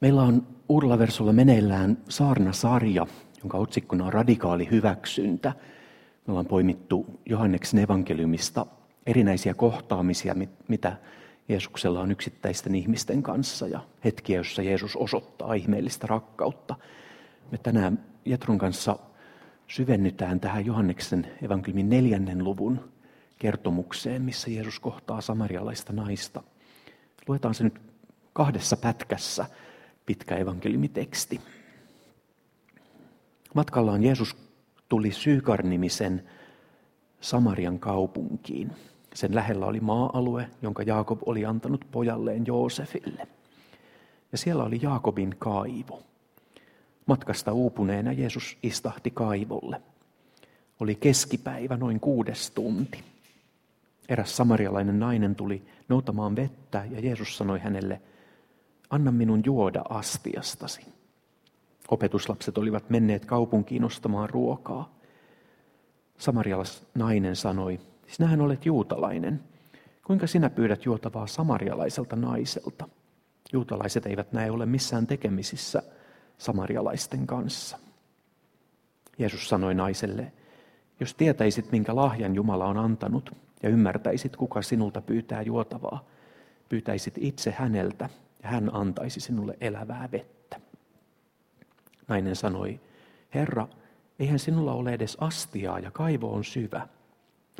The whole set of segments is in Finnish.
Meillä on uudella versolla meneillään saarnasarja, jonka otsikkona on radikaali hyväksyntä. Me ollaan poimittu Johanneksen evankeliumista erinäisiä kohtaamisia, mitä Jeesuksella on yksittäisten ihmisten kanssa ja hetkiä, joissa Jeesus osoittaa ihmeellistä rakkautta. Me tänään Jetron kanssa syvennytään tähän Johanneksen evankeliumin neljännen luvun kertomukseen, missä Jeesus kohtaa samarialaista naista. Luetaan se nyt kahdessa pätkässä pitkä evankeliumiteksti. Matkallaan Jeesus tuli Syykar-nimisen Samarian kaupunkiin. Sen lähellä oli maa-alue, jonka Jaakob oli antanut pojalleen Joosefille. Ja siellä oli Jaakobin kaivo. Matkasta uupuneena Jeesus istahti kaivolle. Oli keskipäivä noin kuudes tunti. Eräs samarialainen nainen tuli noutamaan vettä ja Jeesus sanoi hänelle, anna minun juoda astiastasi. Opetuslapset olivat menneet kaupunkiin ostamaan ruokaa. Samarialais nainen sanoi, sinähän olet juutalainen. Kuinka sinä pyydät juotavaa samarialaiselta naiselta? Juutalaiset eivät näe ole missään tekemisissä samarialaisten kanssa. Jeesus sanoi naiselle, jos tietäisit, minkä lahjan Jumala on antanut, ja ymmärtäisit, kuka sinulta pyytää juotavaa, pyytäisit itse häneltä, hän antaisi sinulle elävää vettä. Nainen sanoi, Herra, eihän sinulla ole edes astiaa ja kaivo on syvä.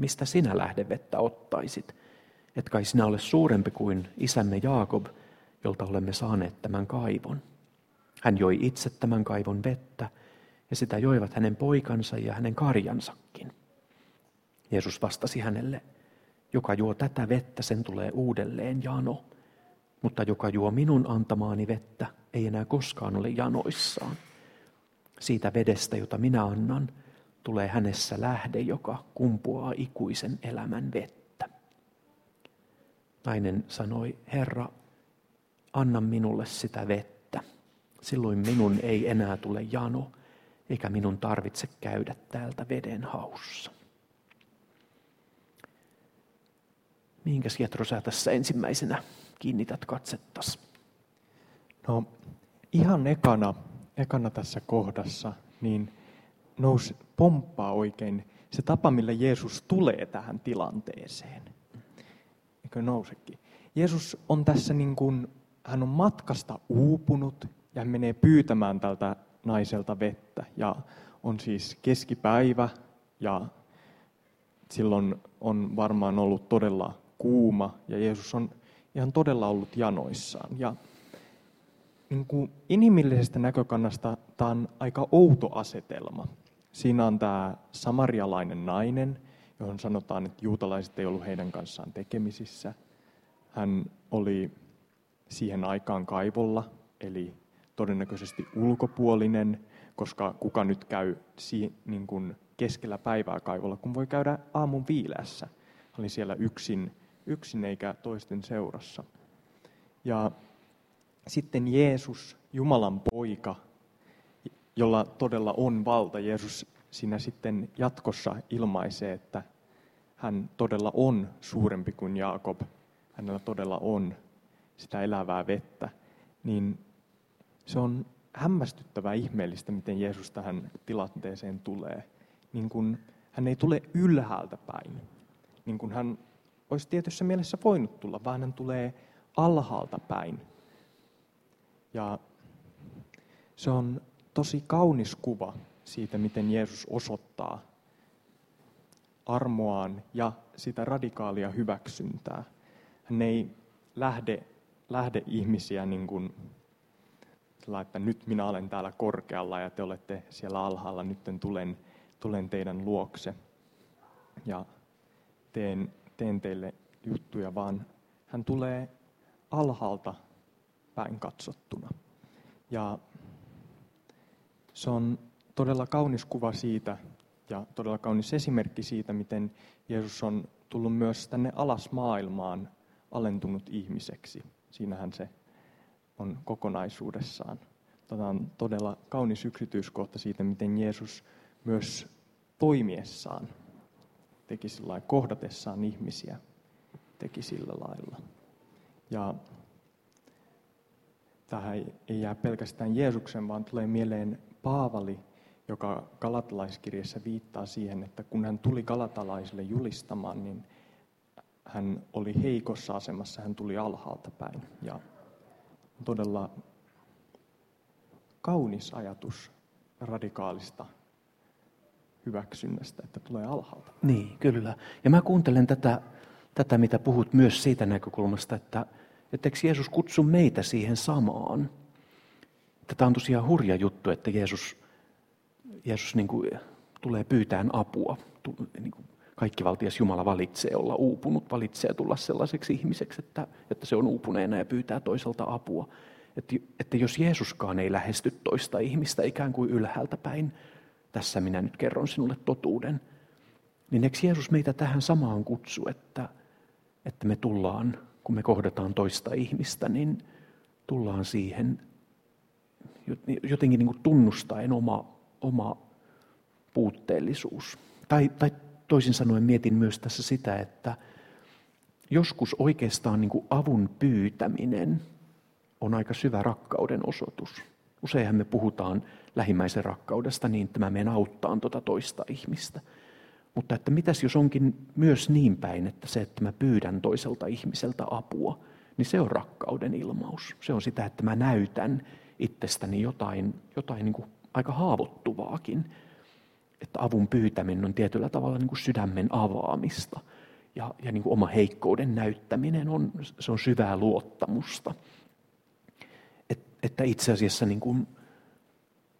Mistä sinä lähdevettä ottaisit? Et kai sinä ole suurempi kuin isämme Jaakob, jolta olemme saaneet tämän kaivon. Hän joi itse tämän kaivon vettä, ja sitä joivat hänen poikansa ja hänen karjansakin. Jeesus vastasi hänelle, joka juo tätä vettä, sen tulee uudelleen jano, mutta joka juo minun antamaani vettä, ei enää koskaan ole janoissaan. Siitä vedestä, jota minä annan, tulee hänessä lähde, joka kumpuaa ikuisen elämän vettä. Nainen sanoi, Herra, anna minulle sitä vettä. Silloin minun ei enää tule jano, eikä minun tarvitse käydä täältä veden haussa. Mihinkäs Jetro sä tässä ensimmäisenä kiinnität katsettas? No ihan ekana, ekana tässä kohdassa, niin nousi pomppaa oikein se tapa, millä Jeesus tulee tähän tilanteeseen. Eikö nousekin? Jeesus on tässä niin kuin, hän on matkasta uupunut ja hän menee pyytämään tältä naiselta vettä. Ja on siis keskipäivä ja silloin on varmaan ollut todella kuuma ja Jeesus on ihan todella ollut janoissaan. Ja niin kuin inhimillisestä näkökannasta tämä on aika outo asetelma. Siinä on tämä samarialainen nainen, johon sanotaan, että juutalaiset ei ollut heidän kanssaan tekemisissä. Hän oli siihen aikaan kaivolla, eli todennäköisesti ulkopuolinen, koska kuka nyt käy niin kuin keskellä päivää kaivolla, kun voi käydä aamun viileässä. Hän oli siellä yksin yksin eikä toisten seurassa. Ja sitten Jeesus, Jumalan poika, jolla todella on valta. Jeesus siinä sitten jatkossa ilmaisee, että hän todella on suurempi kuin Jaakob. Hänellä todella on sitä elävää vettä. Niin se on hämmästyttävää ihmeellistä, miten Jeesus tähän tilanteeseen tulee. Niin kuin hän ei tule ylhäältä päin. Niin kuin hän olisi tietyssä mielessä voinut tulla, vaan hän tulee alhaalta päin. Ja se on tosi kaunis kuva siitä, miten Jeesus osoittaa armoaan ja sitä radikaalia hyväksyntää. Hän ei lähde, lähde ihmisiä niin kuin, että nyt minä olen täällä korkealla ja te olette siellä alhaalla, nyt tulen, tulen teidän luokse ja teen teen teille juttuja, vaan hän tulee alhaalta päin katsottuna. Ja se on todella kaunis kuva siitä ja todella kaunis esimerkki siitä, miten Jeesus on tullut myös tänne alas maailmaan alentunut ihmiseksi. Siinähän se on kokonaisuudessaan. Tämä on todella kaunis yksityiskohta siitä, miten Jeesus myös toimiessaan teki sillä kohdatessaan ihmisiä, teki sillä lailla. Ja tähän ei jää pelkästään Jeesuksen, vaan tulee mieleen Paavali, joka galatalaiskirjassa viittaa siihen, että kun hän tuli galatalaisille julistamaan, niin hän oli heikossa asemassa, hän tuli alhaalta päin. Ja todella kaunis ajatus radikaalista hyväksynnästä, että tulee alhaalta. Niin, kyllä. Ja mä kuuntelen tätä, tätä mitä puhut myös siitä näkökulmasta, että, että eikö Jeesus kutsu meitä siihen samaan. Tämä on tosiaan hurja juttu, että Jeesus, Jeesus niin kuin tulee pyytään apua. Niin kuin kaikkivaltias Jumala valitsee olla uupunut, valitsee tulla sellaiseksi ihmiseksi, että, että se on uupuneena ja pyytää toiselta apua. Että, että jos Jeesuskaan ei lähesty toista ihmistä ikään kuin ylhäältä päin, tässä minä nyt kerron sinulle totuuden, niin eikö Jeesus meitä tähän samaan kutsu, että, että me tullaan, kun me kohdataan toista ihmistä, niin tullaan siihen jotenkin niin kuin tunnustaen oma, oma puutteellisuus. Tai, tai toisin sanoen mietin myös tässä sitä, että joskus oikeastaan niin kuin avun pyytäminen on aika syvä rakkauden osoitus. Useinhan me puhutaan lähimmäisen rakkaudesta niin, että mä menen auttaan tuota toista ihmistä. Mutta että mitäs jos onkin myös niin päin, että se, että mä pyydän toiselta ihmiseltä apua, niin se on rakkauden ilmaus. Se on sitä, että mä näytän itsestäni jotain, jotain niin kuin aika haavoittuvaakin. Että avun pyytäminen on tietyllä tavalla niin kuin sydämen avaamista. Ja, ja niin kuin oma heikkouden näyttäminen on, se on syvää luottamusta. Et, että itse asiassa niin kuin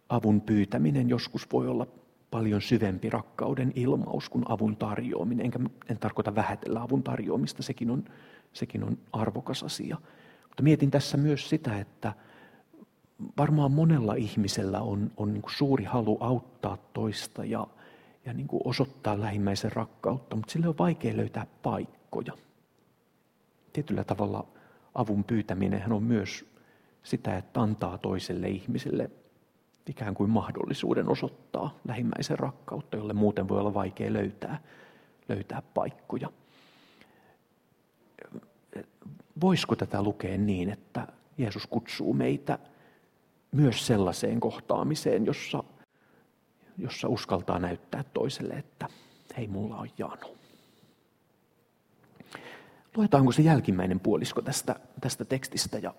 avun pyytäminen joskus voi olla paljon syvempi rakkauden ilmaus kuin avun tarjoaminen. Enkä en tarkoita vähätellä avun tarjoamista, sekin on, sekin on arvokas asia. Mutta mietin tässä myös sitä, että varmaan monella ihmisellä on, on niin suuri halu auttaa toista ja, ja niin osoittaa lähimmäisen rakkautta, mutta sille on vaikea löytää paikkoja. Tietyllä tavalla avun pyytäminen on myös sitä, että antaa toiselle ihmiselle ikään kuin mahdollisuuden osoittaa lähimmäisen rakkautta, jolle muuten voi olla vaikea löytää, löytää paikkoja. Voisiko tätä lukea niin, että Jeesus kutsuu meitä myös sellaiseen kohtaamiseen, jossa, jossa uskaltaa näyttää toiselle, että hei, mulla on jano. Luetaanko se jälkimmäinen puolisko tästä, tästä tekstistä ja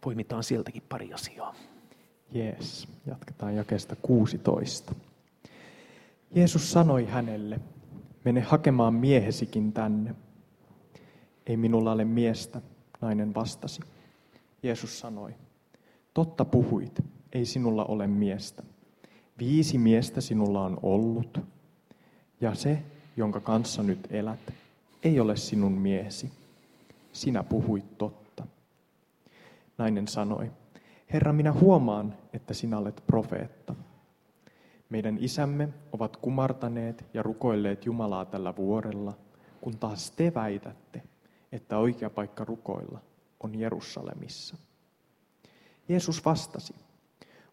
poimitaan sieltäkin pari asiaa. Jees, jatketaan jakesta 16. Jeesus sanoi hänelle, mene hakemaan miehesikin tänne. Ei minulla ole miestä, nainen vastasi. Jeesus sanoi, totta puhuit, ei sinulla ole miestä. Viisi miestä sinulla on ollut, ja se, jonka kanssa nyt elät, ei ole sinun miesi. Sinä puhuit totta. Nainen sanoi, Herra, minä huomaan, että sinä olet profeetta. Meidän isämme ovat kumartaneet ja rukoilleet Jumalaa tällä vuorella, kun taas te väitätte, että oikea paikka rukoilla on Jerusalemissa. Jeesus vastasi,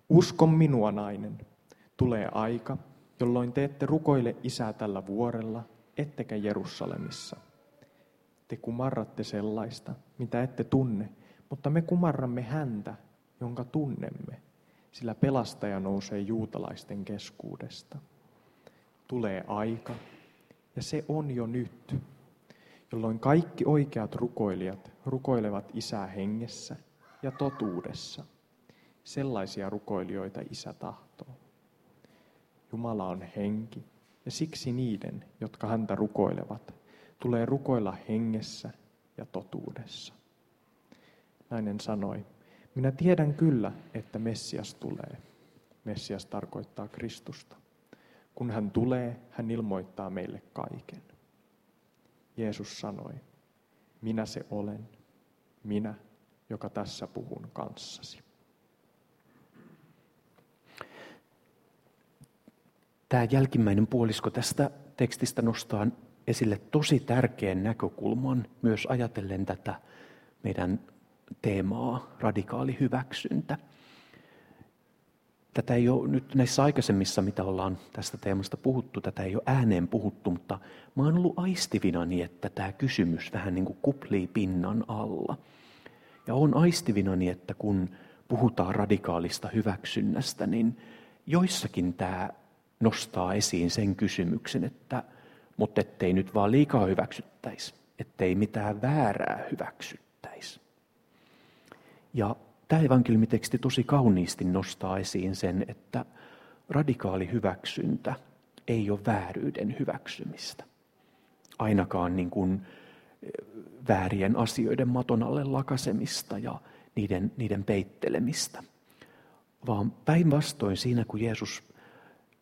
uskon minua nainen, tulee aika, jolloin te ette rukoile isää tällä vuorella, ettekä Jerusalemissa. Te kumarratte sellaista, mitä ette tunne, mutta me kumarramme häntä, jonka tunnemme, sillä pelastaja nousee juutalaisten keskuudesta. Tulee aika, ja se on jo nyt, jolloin kaikki oikeat rukoilijat rukoilevat Isää hengessä ja totuudessa. Sellaisia rukoilijoita Isä tahtoo. Jumala on henki, ja siksi niiden, jotka häntä rukoilevat, tulee rukoilla hengessä ja totuudessa. Nainen sanoi, minä tiedän kyllä, että Messias tulee. Messias tarkoittaa Kristusta. Kun hän tulee, hän ilmoittaa meille kaiken. Jeesus sanoi, minä se olen, minä, joka tässä puhun kanssasi. Tämä jälkimmäinen puolisko tästä tekstistä nostaa esille tosi tärkeän näkökulman myös ajatellen tätä meidän teemaa, radikaali hyväksyntä. Tätä ei ole nyt näissä aikaisemmissa, mitä ollaan tästä teemasta puhuttu, tätä ei ole ääneen puhuttu, mutta mä oon ollut aistivinani, että tämä kysymys vähän niin kuin kuplii pinnan alla. Ja on aistivinani, että kun puhutaan radikaalista hyväksynnästä, niin joissakin tämä nostaa esiin sen kysymyksen, että mutta ettei nyt vaan liikaa hyväksyttäisi, ettei mitään väärää hyväksyttäisi. Ja tämä evankeliumiteksti tosi kauniisti nostaa esiin sen, että radikaali hyväksyntä ei ole vääryyden hyväksymistä. Ainakaan niin kuin eh, väärien asioiden maton alle lakasemista ja niiden, niiden peittelemistä. Vaan päinvastoin siinä, kun Jeesus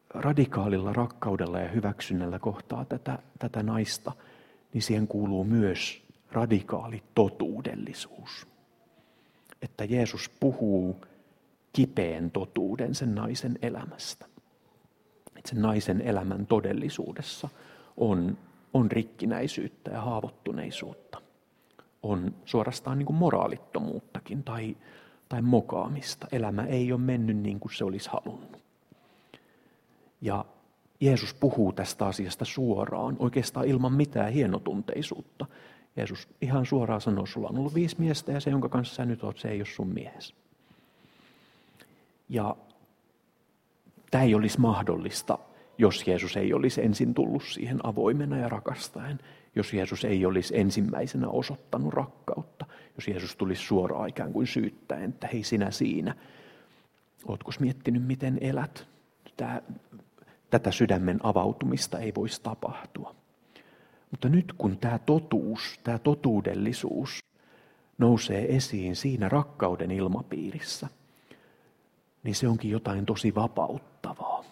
radikaalilla rakkaudella ja hyväksynnällä kohtaa tätä, tätä naista, niin siihen kuuluu myös radikaali totuudellisuus. Että Jeesus puhuu kipeän totuuden sen naisen elämästä. Että sen naisen elämän todellisuudessa on, on rikkinäisyyttä ja haavoittuneisuutta. On suorastaan niin kuin moraalittomuuttakin tai, tai mokaamista. Elämä ei ole mennyt niin kuin se olisi halunnut. Ja Jeesus puhuu tästä asiasta suoraan, oikeastaan ilman mitään hienotunteisuutta. Jeesus ihan suoraan sanoo, sulla on ollut viisi miestä ja se, jonka kanssa sä nyt oot, se ei ole sun mies. Ja tämä ei olisi mahdollista, jos Jeesus ei olisi ensin tullut siihen avoimena ja rakastaen. Jos Jeesus ei olisi ensimmäisenä osoittanut rakkautta. Jos Jeesus tulisi suoraan ikään kuin syyttäen, että hei sinä siinä. Oletko miettinyt, miten elät? Tätä sydämen avautumista ei voisi tapahtua. Mutta nyt kun tämä totuus, tämä totuudellisuus nousee esiin siinä rakkauden ilmapiirissä – niin se onkin jotain tosi vapauttavaa.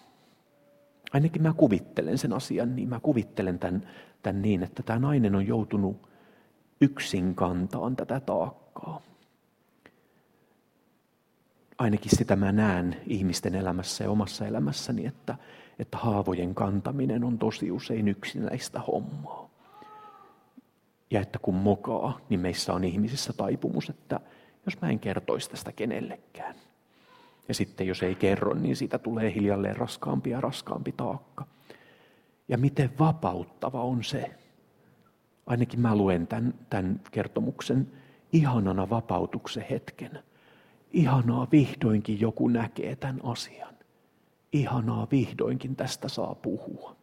Ainakin mä kuvittelen sen asian niin. Mä kuvittelen tämän, tämän niin, että tämä nainen on joutunut yksin kantaan tätä taakkaa. Ainakin sitä mä näen ihmisten elämässä ja omassa elämässäni, että, että haavojen kantaminen on tosi usein yksinäistä hommaa. Ja että kun mokaa, niin meissä on ihmisissä taipumus, että jos mä en kertoisi tästä kenellekään – ja sitten jos ei kerro, niin siitä tulee hiljalleen raskaampi ja raskaampi taakka. Ja miten vapauttava on se. Ainakin mä luen tämän, tämän kertomuksen ihanana vapautuksen hetken. Ihanaa vihdoinkin joku näkee tämän asian. Ihanaa vihdoinkin tästä saa puhua.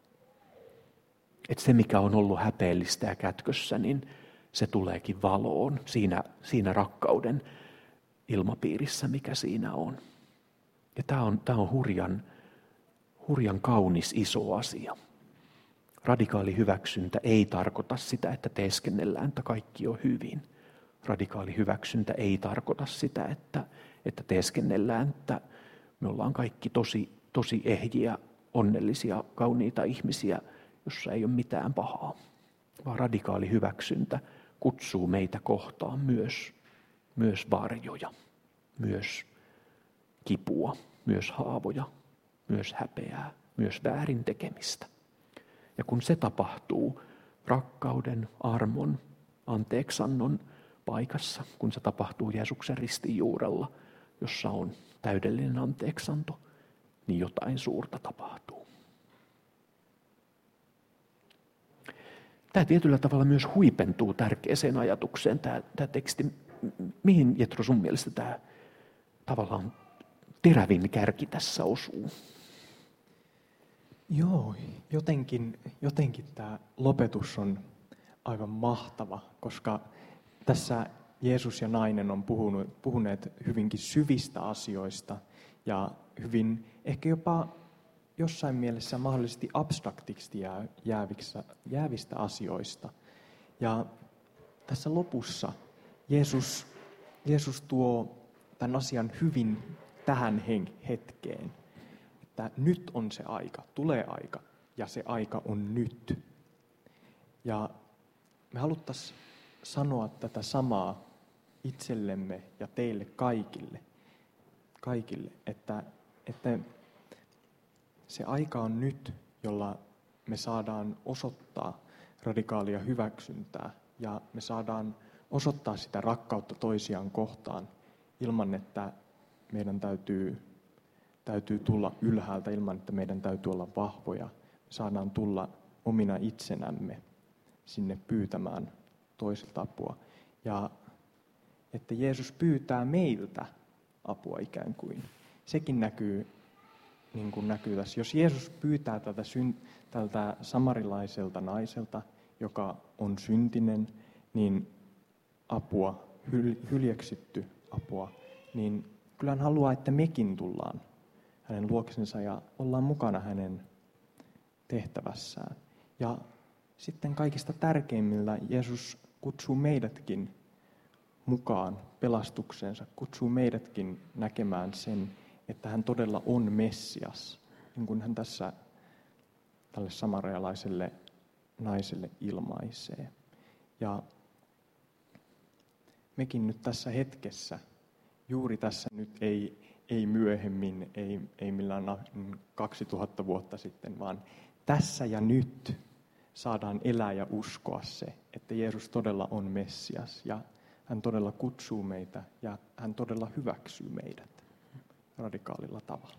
Että se, mikä on ollut häpeellistä ja kätkössä, niin se tuleekin valoon siinä, siinä rakkauden ilmapiirissä, mikä siinä on. Ja tämä on, tämä on hurjan, hurjan kaunis iso asia. Radikaali hyväksyntä ei tarkoita sitä, että teeskennellään, että kaikki on hyvin. Radikaali hyväksyntä ei tarkoita sitä, että, että teeskennellään, että me ollaan kaikki tosi, tosi ehjiä, onnellisia, kauniita ihmisiä, jossa ei ole mitään pahaa. Vaan radikaali hyväksyntä kutsuu meitä kohtaan myös, myös varjoja, myös kipua, myös haavoja, myös häpeää, myös väärin tekemistä. Ja kun se tapahtuu rakkauden, armon, anteeksannon paikassa, kun se tapahtuu Jeesuksen ristin juurella, jossa on täydellinen anteeksanto, niin jotain suurta tapahtuu. Tämä tietyllä tavalla myös huipentuu tärkeäseen ajatukseen, tämä, tämä teksti. Mihin Jetro sun mielestä tämä tavallaan terävin kärki tässä osuu. Joo, jotenkin, jotenkin tämä lopetus on aivan mahtava, koska tässä Jeesus ja nainen on puhunut, puhuneet hyvinkin syvistä asioista ja hyvin ehkä jopa jossain mielessä mahdollisesti abstraktiksi jäävistä, jäävistä asioista. Ja tässä lopussa Jeesus, Jeesus tuo tämän asian hyvin tähän hetkeen. Että nyt on se aika, tulee aika, ja se aika on nyt. Ja me haluttaisiin sanoa tätä samaa itsellemme ja teille kaikille, kaikille että, että se aika on nyt, jolla me saadaan osoittaa radikaalia hyväksyntää ja me saadaan osoittaa sitä rakkautta toisiaan kohtaan ilman, että meidän täytyy, täytyy tulla ylhäältä ilman, että meidän täytyy olla vahvoja. Me saadaan tulla omina itsenämme sinne pyytämään toisilta apua. Ja että Jeesus pyytää meiltä apua ikään kuin. Sekin näkyy, niin kuin näkyy tässä. Jos Jeesus pyytää tältä, syn, tältä samarilaiselta naiselta, joka on syntinen, niin apua, hyl, hyljeksitty apua, niin kyllä hän haluaa, että mekin tullaan hänen luoksensa ja ollaan mukana hänen tehtävässään. Ja sitten kaikista tärkeimmillä Jeesus kutsuu meidätkin mukaan pelastuksensa, kutsuu meidätkin näkemään sen, että hän todella on Messias, niin kuin hän tässä tälle samarialaiselle naiselle ilmaisee. Ja mekin nyt tässä hetkessä, juuri tässä nyt ei, ei myöhemmin, ei, ei millään 2000 vuotta sitten, vaan tässä ja nyt saadaan elää ja uskoa se, että Jeesus todella on Messias ja hän todella kutsuu meitä ja hän todella hyväksyy meidät radikaalilla tavalla.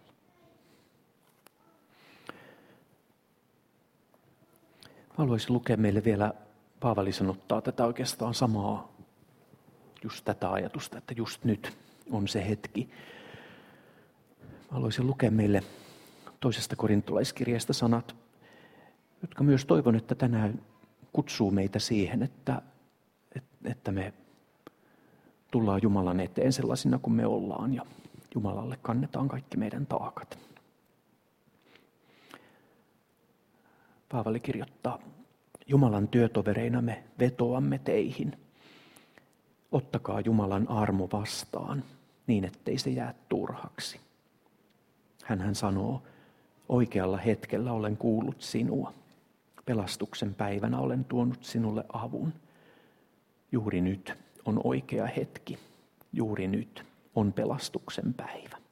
Haluaisin lukea meille vielä, Paavali sanottaa tätä oikeastaan samaa, just tätä ajatusta, että just nyt on se hetki. Haluaisin lukea meille toisesta korintolaiskirjasta sanat, jotka myös toivon, että tänään kutsuu meitä siihen, että, että me tullaan Jumalan eteen sellaisina kuin me ollaan ja Jumalalle kannetaan kaikki meidän taakat. Paavali kirjoittaa, Jumalan työtovereina me vetoamme teihin. Ottakaa Jumalan armo vastaan niin, ettei se jää turhaksi. Hän sanoo, oikealla hetkellä olen kuullut sinua. Pelastuksen päivänä olen tuonut sinulle avun. Juuri nyt on oikea hetki. Juuri nyt on pelastuksen päivä.